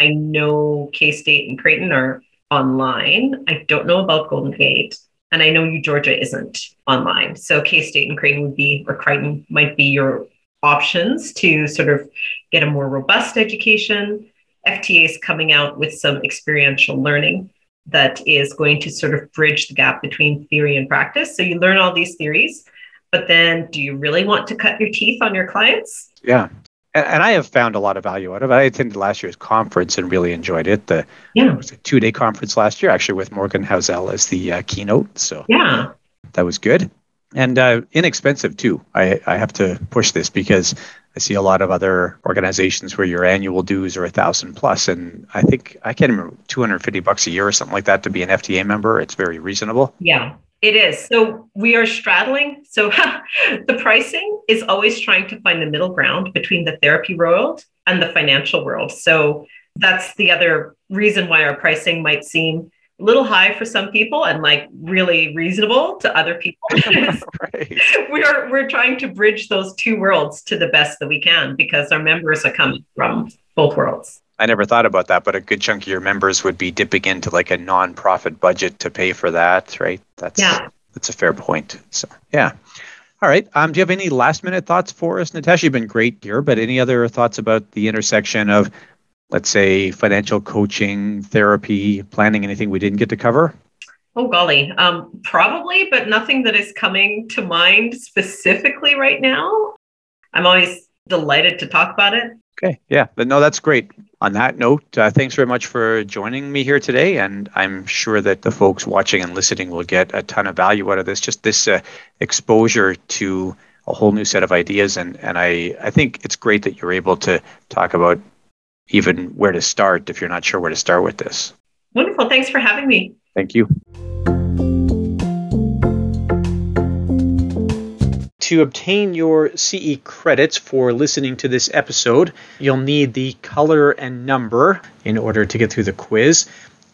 I know K State and Creighton are online. I don't know about Golden Gate. And I know you Georgia isn't online. So K State and Creighton would be, or Creighton might be your options to sort of get a more robust education. FTA is coming out with some experiential learning. That is going to sort of bridge the gap between theory and practice. So you learn all these theories, but then do you really want to cut your teeth on your clients? Yeah. And, I have found a lot of value out of it. I attended last year's conference and really enjoyed it. The yeah. it was a two day conference last year, actually, with Morgan Housel as the uh, keynote. So yeah, that was good and uh, inexpensive too. I, I have to push this because I see a lot of other organizations where your annual dues are a thousand plus, and I think I can't remember 250 bucks a year or something like that to be an FTA member. It's very reasonable. Yeah, it is. So we are straddling. So the pricing is always trying to find the middle ground between the therapy world and the financial world. So that's the other reason why our pricing might seem little high for some people and like really reasonable to other people. right. We're we're trying to bridge those two worlds to the best that we can because our members are coming from both worlds. I never thought about that, but a good chunk of your members would be dipping into like a non-profit budget to pay for that, right? That's yeah. that's a fair point. So yeah. All right. Um, do you have any last minute thoughts for us, Natasha? You've been great here, but any other thoughts about the intersection of let's say financial coaching, therapy, planning, anything we didn't get to cover? Oh, golly. Um, probably, but nothing that is coming to mind specifically right now. I'm always delighted to talk about it. Okay. Yeah. But no, that's great. On that note, uh, thanks very much for joining me here today. And I'm sure that the folks watching and listening will get a ton of value out of this, just this uh, exposure to a whole new set of ideas. And, and I, I think it's great that you're able to talk about even where to start if you're not sure where to start with this. Wonderful. Thanks for having me. Thank you. To obtain your CE credits for listening to this episode, you'll need the color and number in order to get through the quiz.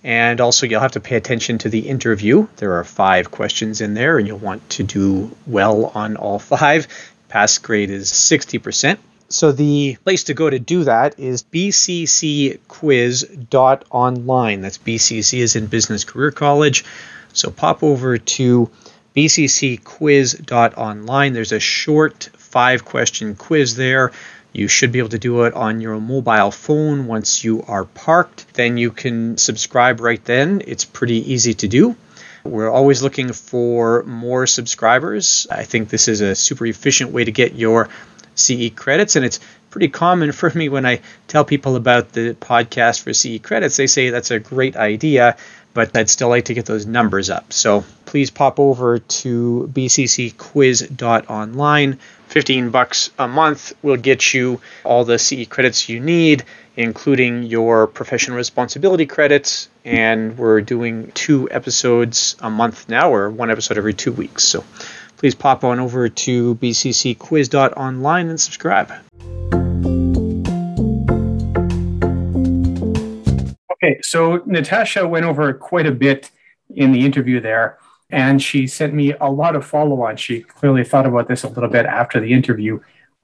And also, you'll have to pay attention to the interview. There are five questions in there, and you'll want to do well on all five. Pass grade is 60%. So the place to go to do that is bccquiz.online. That's BCC is in Business Career College. So pop over to bccquiz.online. There's a short five question quiz there. You should be able to do it on your mobile phone once you are parked. Then you can subscribe right then. It's pretty easy to do. We're always looking for more subscribers. I think this is a super efficient way to get your CE credits. And it's pretty common for me when I tell people about the podcast for CE credits, they say that's a great idea, but I'd still like to get those numbers up. So please pop over to bccquiz.online. 15 bucks a month will get you all the CE credits you need, including your professional responsibility credits. And we're doing two episodes a month now, or one episode every two weeks. So please pop on over to bccquiz.online and subscribe. Okay, so Natasha went over quite a bit in the interview there, and she sent me a lot of follow on. She clearly thought about this a little bit after the interview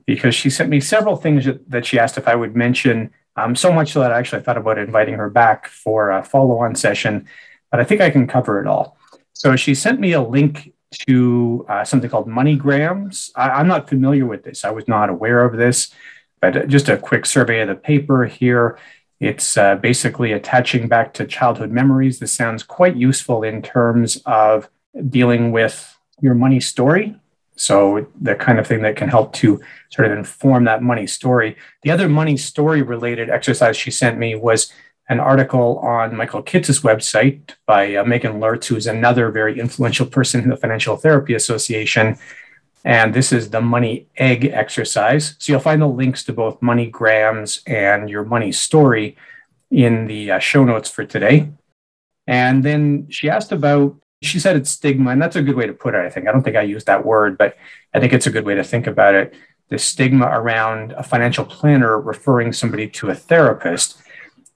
because she sent me several things that, she asked if I would mention, um, so much so that I actually thought about inviting her back for a follow on session, but I think I can cover it all. So she sent me a link to uh, something called MoneyGrams. I, am not familiar with this. I was not aware of this, but just a quick survey of the paper here. It's uh, basically attaching back to childhood memories. This sounds quite useful in terms of dealing with your money story. So, the kind of thing that can help to sort of inform that money story. The other money story related exercise she sent me was an article on Michael Kitces's website by uh, Meghaan Lurtz, who's another very influential person in the Financial Therapy Association. And this is the money egg exercise. So you'll find the links to both money grams and your money story in the uh, show notes for today. And then she asked about, she said it's stigma, and that's a good way to put it, I think. I don't think I used that word, but I think it's a good way to think about it. The stigma around a financial planner referring somebody to a therapist.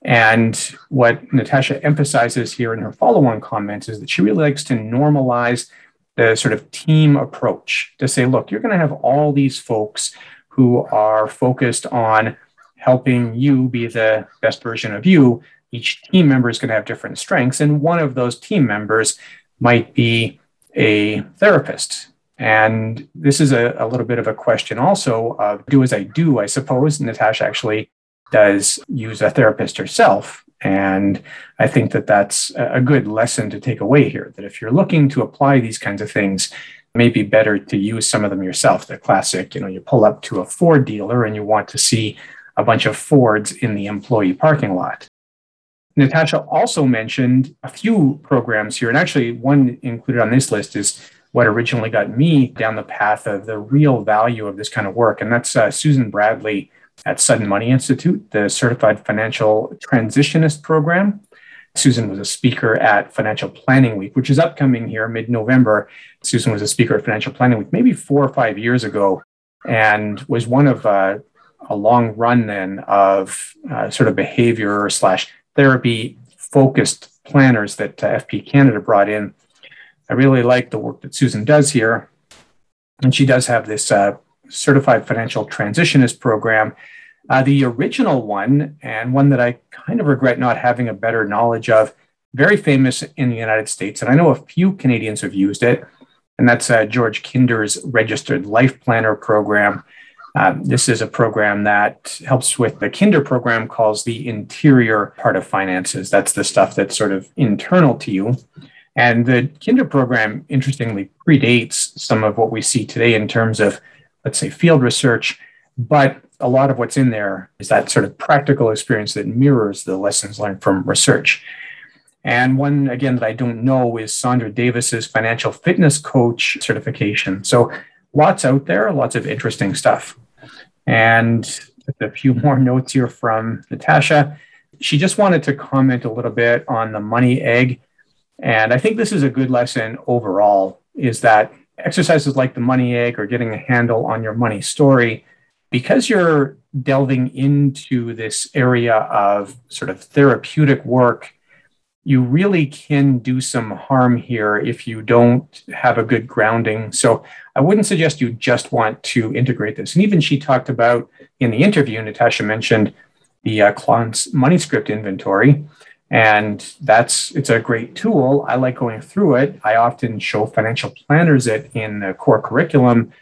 And what Natasha emphasizes here in her follow on comments is that she really likes to normalize the sort of team approach to say, look, you're going to have all these folks who are focused on helping you be the best version of you. Each team member is going to have different strengths. And one of those team members might be a therapist. And this is a, a little bit of a question also of do as I do, I suppose. Natasha actually does use a therapist herself. And I think that that's a good lesson to take away here that if you're looking to apply these kinds of things, it may be better to use some of them yourself. The classic, you know, you pull up to a Ford dealer and you want to see a bunch of Fords in the employee parking lot. Natasha also mentioned a few programs here, and actually, one included on this list is what originally got me down the path of the real value of this kind of work, and that's uh, Susan Bradley at Sudden Money Institute, the Certified Financial Transitionist Program. Susan was a speaker at Financial Planning Week, which is upcoming here mid November. Susan was a speaker at Financial Planning Week maybe four or five years ago and was one of uh, a long run then of uh, sort of behavior slash therapy focused planners that uh, FP Canada brought in. I really like the work that Susan does here. And she does have this uh, certified financial transitionist program. Uh, the original one, and one that I kind of regret not having a better knowledge of, very famous in the United States. And I know a few Canadians have used it. And that's uh, George Kinder's registered life planner program. Um, this is a program that helps with the Kinder program, calls the interior part of finances. That's the stuff that's sort of internal to you. And the Kinder program, interestingly, predates some of what we see today in terms of, let's say, field research. But a lot of what's in there is that sort of practical experience that mirrors the lessons learned from research. And one, again, that I don't know is Saundra Davis's financial fitness coach certification. So lots out there, lots of interesting stuff. And a few more notes here from Natasha. She just wanted to comment a little bit on the money egg. And I think this is a good lesson overall is that exercises like the money egg or getting a handle on your money story, because you're delving into this area of sort of therapeutic work you really can do some harm here if you don't have a good grounding. So I wouldn't suggest you just want to integrate this. And even she talked about in the interview, Natasha mentioned the uh, Klontz money script inventory. And that's it's a great tool. I like going through it. I often show financial planners it in the core curriculum.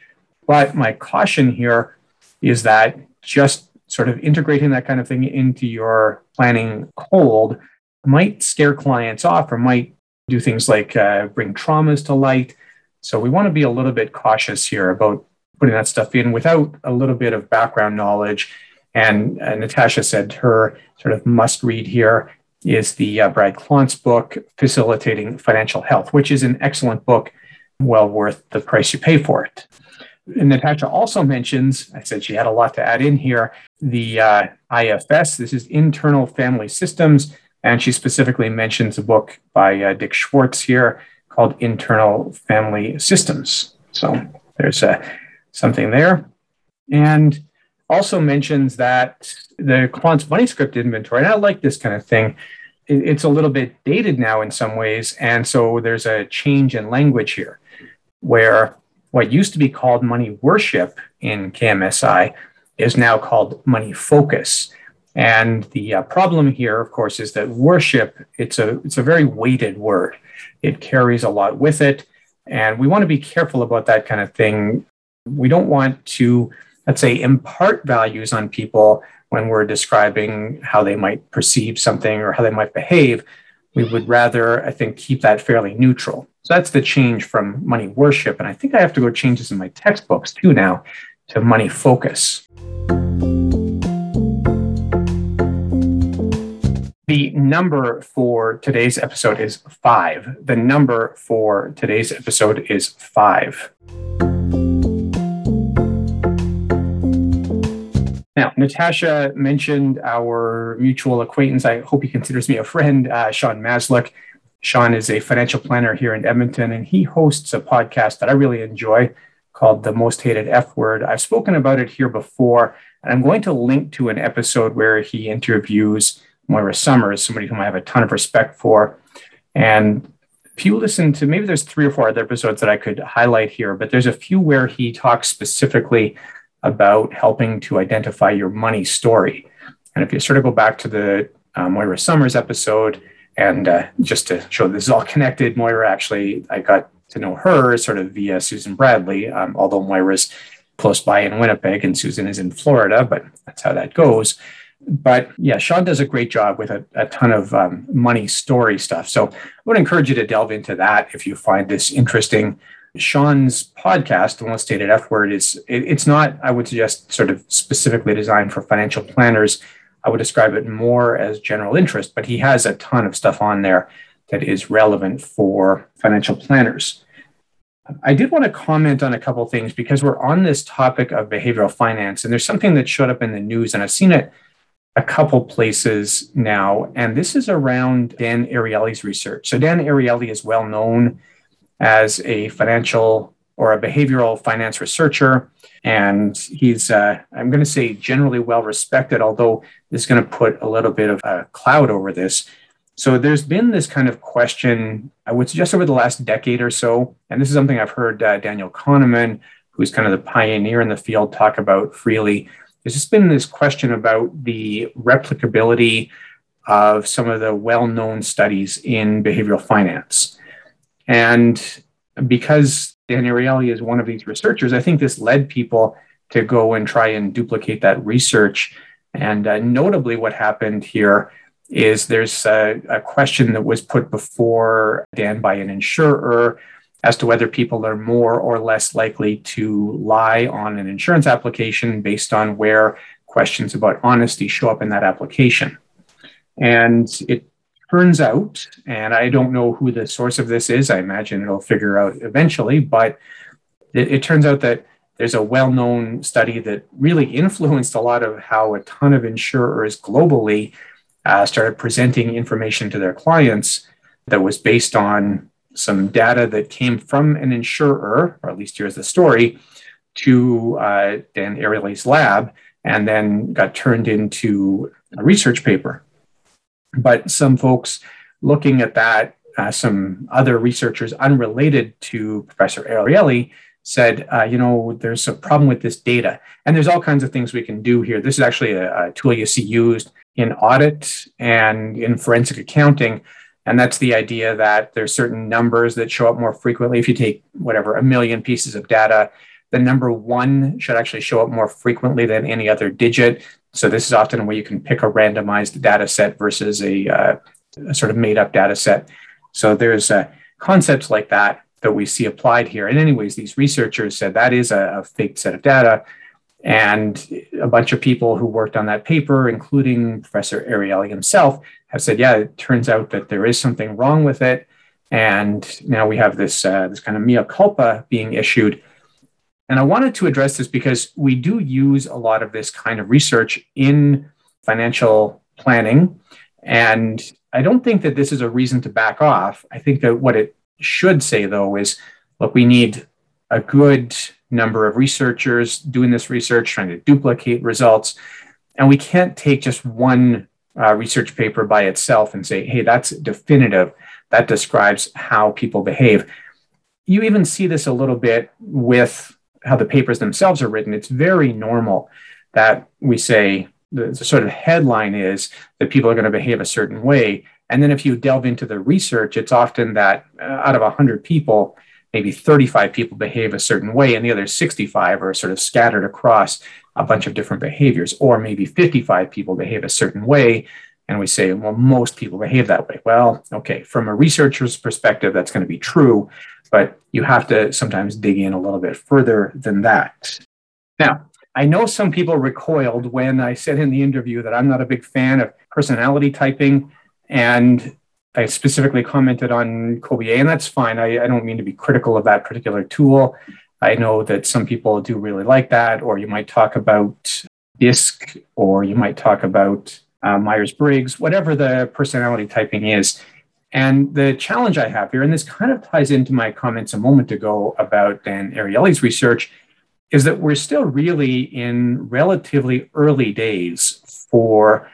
But my caution here is that just sort of integrating that kind of thing into your planning cold might scare clients off or might do things like uh, bring traumas to light. So we want to be a little bit cautious here about putting that stuff in without a little bit of background knowledge. And uh, Natasha said her sort of must read here is the uh, Brad Klontz book, Facilitating Financial Health, which is an excellent book, well worth the price you pay for it. And Natasha also mentions, I said she had a lot to add in here, the uh, IFS. This is Internal Family Systems and she specifically mentions a book by uh, Dick Schwartz here called Internal Family Systems. So there's uh, something there. And also mentions that the Klontz money script inventory, and I like this kind of thing. It's a little bit dated now in some ways. And so there's a change in language here where what used to be called money worship in KMSI is now called money focus. And the uh, problem here, of course, is that worship, it's a, it's a very weighted word. It carries a lot with it. And we want to be careful about that kind of thing. We don't want to, let's say, impart values on people when we're describing how they might perceive something or how they might behave. We would rather, I think, keep that fairly neutral. So that's the change from money worship. And I think I have to go change this in my textbooks too now to money focus. The number for today's episode is five. The number for today's episode is five. Natasha mentioned our mutual acquaintance. I hope he considers me a friend, uh, Sean Maslick. Sean is a financial planner here in Edmonton, and he hosts a podcast that I really enjoy called The Most Hated F Word. I've spoken about it here before, and I'm going to link to an episode where he interviews Moira Somers, somebody whom I have a ton of respect for. And if you listen to maybe there's three or four other episodes that I could highlight here, but there's a few where he talks specifically about helping to identify your money story. And if you sort of go back to the uh, Moira Somers episode, and uh, just to show this is all connected, Moira actually, I got to know her sort of via Susan Bradley, um, although Moira's close by in Winnipeg and Susan is in Florida, but that's how that goes. But yeah, Sean does a great job with a, a ton of um, money story stuff. So I would encourage you to delve into that if you find this interesting. Sean's podcast, the one stated F word, is it, it's not, I would suggest, sort of specifically designed for financial planners. I would describe it more as general interest, but he has a ton of stuff on there that is relevant for financial planners. I did want to comment on a couple things because we're on this topic of behavioral finance, and there's something that showed up in the news, and I've seen it a couple places now, and this is around Dan Ariely's research. So Dan Ariely is well known as a financial or a behavioral finance researcher, and he's uh, I'm going to say generally well respected, although this is going to put a little bit of a cloud over this. So there's been this kind of question, I would suggest over the last decade or so, and this is something I've heard uh, Daniel Kahneman, who's kind of the pioneer in the field, talk about freely. There's just been this question about the replicability of some of the well-known studies in behavioral finance. And because Daniel Ariely is one of these researchers, I think this led people to go and try and duplicate that research. And uh, notably, what happened here is there's a, a, question that was put before Dan by an insurer as to whether people are more or less likely to lie on an insurance application based on where questions about honesty show up in that application. And it turns out, and I don't know who the source of this is, I imagine it'll figure out eventually, but it, it turns out that there's a well known study that really influenced a lot of how a ton of insurers globally uh, started presenting information to their clients that was based on some data that came from an insurer, or at least here's the story, to uh, Dan Ariely's lab, and then got turned into a research paper. But some folks looking at that, uh, some other researchers unrelated to Professor Ariely said, uh, you know, there's a problem with this data. And there's all kinds of things we can do here. This is actually a, a tool you see used in audit and in forensic accounting. And that's the idea that there's certain numbers that show up more frequently. If you take whatever, a million pieces of data, the number one should actually show up more frequently than any other digit. So this is often where you can pick a randomized data set versus a, uh, a sort of made up data set. So there's uh, concepts like that that we see applied here. And anyways, these researchers said that is a, a fake set of data. And a bunch of people who worked on that paper, including Professor Ariely himself, have said, yeah, it turns out that there is something wrong with it. And now we have this, uh, this kind of mea culpa being issued. And I wanted to address this because we do use a lot of this kind of research in financial planning. And I don't think that this is a reason to back off. I think that what it should say, though, is look, we need a good number of researchers doing this research, trying to duplicate results. And we can't take just one uh, research paper by itself and say, hey, that's definitive. That describes how people behave. You even see this a little bit with how the papers themselves are written. It's very normal that we say the, the sort of headline is that people are going to behave a certain way. And then if you delve into the research, it's often that uh, out of 100 people, maybe 35 people behave a certain way and the other 65 are sort of scattered across a bunch of different behaviors or maybe 55 people behave a certain way and we say well most people behave that way well okay from a researcher's perspective that's going to be true but you have to sometimes dig in a little bit further than that now i know some people recoiled when i said in the interview that i'm not a big fan of personality typing and I specifically commented on Kolbe, and that's fine. I, I, don't mean to be critical of that particular tool. I know that some people do really like that, or you might talk about DISC, or you might talk about uh, Myers Briggs, whatever the personality typing is. And the challenge I have here, and this kind of ties into my comments a moment ago about Dan Ariely's research, is that we're still really in relatively early days for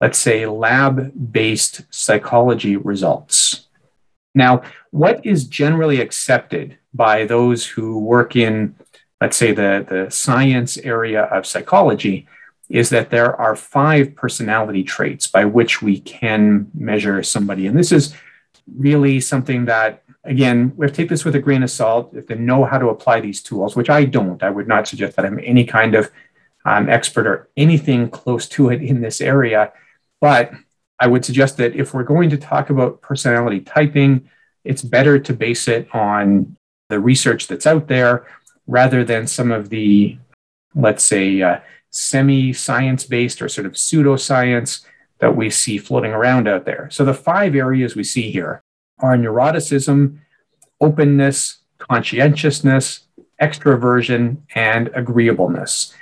let's say, lab based psychology results. Now, what is generally accepted by those who work in, let's say, the, the science area of psychology is that there are five personality traits by which we can measure somebody. And this is really something that, again, we have to take this with a grain of salt. If they know how to apply these tools, which I don't, I would not suggest that I'm any kind of um, expert or anything close to it in this area. But I would suggest that if we're going to talk about personality typing, it's better to base it on the research that's out there rather than some of the, let's say, uh, semi science based or sort of pseudoscience that we see floating around out there. So the five areas we see here are neuroticism, openness, conscientiousness, extroversion, and agreeableness.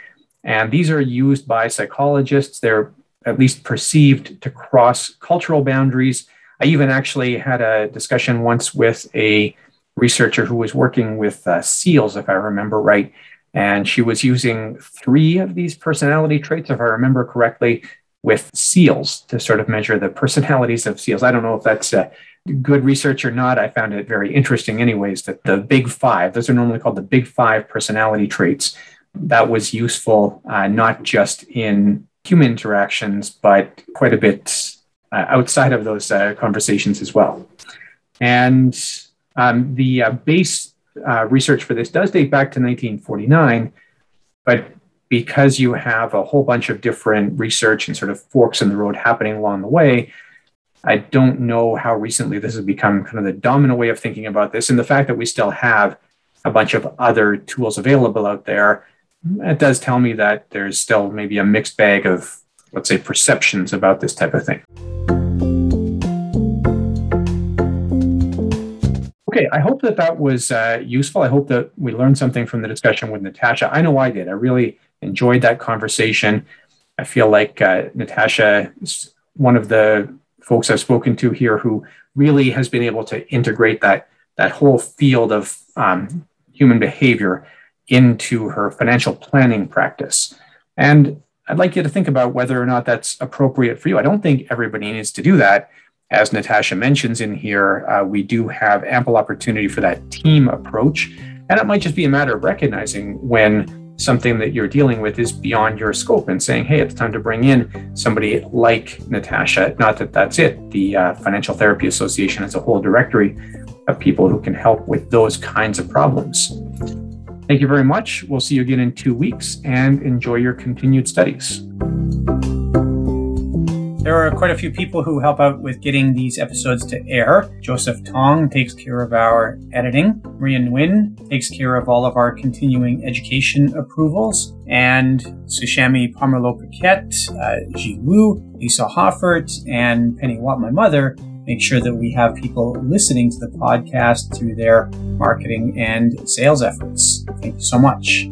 And these are used by psychologists. They're at least perceived to cross cultural boundaries. I even actually had a discussion once with a researcher who was working with uh, seals, if I remember right. And she was using three of these personality traits, if I remember correctly, with seals to sort of measure the personalities of seals. I don't know if that's uh, good research or not. I found it very interesting, anyways, that the big five, those are normally called the big five personality traits, that was useful uh, not just in human interactions, but quite a bit uh, outside of those uh, conversations as well. And um, the uh, base uh, research for this does date back to 1949, but because you have a whole bunch of different research and sort of forks in the road happening along the way, I don't know how recently this has become kind of the dominant way of thinking about this. And the fact that we still have a bunch of other tools available out there, it does tell me that there's still maybe a mixed bag of, let's say, perceptions about this type of thing. Okay, I hope that that was uh, useful. I hope that we learned something from the discussion with Natasha. I know I did. I really enjoyed that conversation. I feel like uh, Natasha is one of the folks I've spoken to here who really has been able to integrate that that whole field of um, human behavior into her financial planning practice. And I'd like you to think about whether or not that's appropriate for you. I don't think everybody needs to do that. As Natasha mentions in here, uh, we do have ample opportunity for that team approach. And it might just be a matter of recognizing when something that you're dealing with is beyond your scope and saying, hey, it's time to bring in somebody like Natasha. Not that that's it. The uh, Financial Therapy Association has a whole directory of people who can help with those kinds of problems. Thank you very much. We'll see you again in two weeks and enjoy your continued studies. There are quite a few people who help out with getting these episodes to air. Joseph Tong takes care of our editing. Maria Nguyen takes care of all of our continuing education approvals. And Sushami Pomerlo Paquette, uh, Ji Wu, Lisa Hoffert, and Penny Watt, my mother, make sure that we have people listening to the podcast through their marketing and sales efforts. Thank you so much.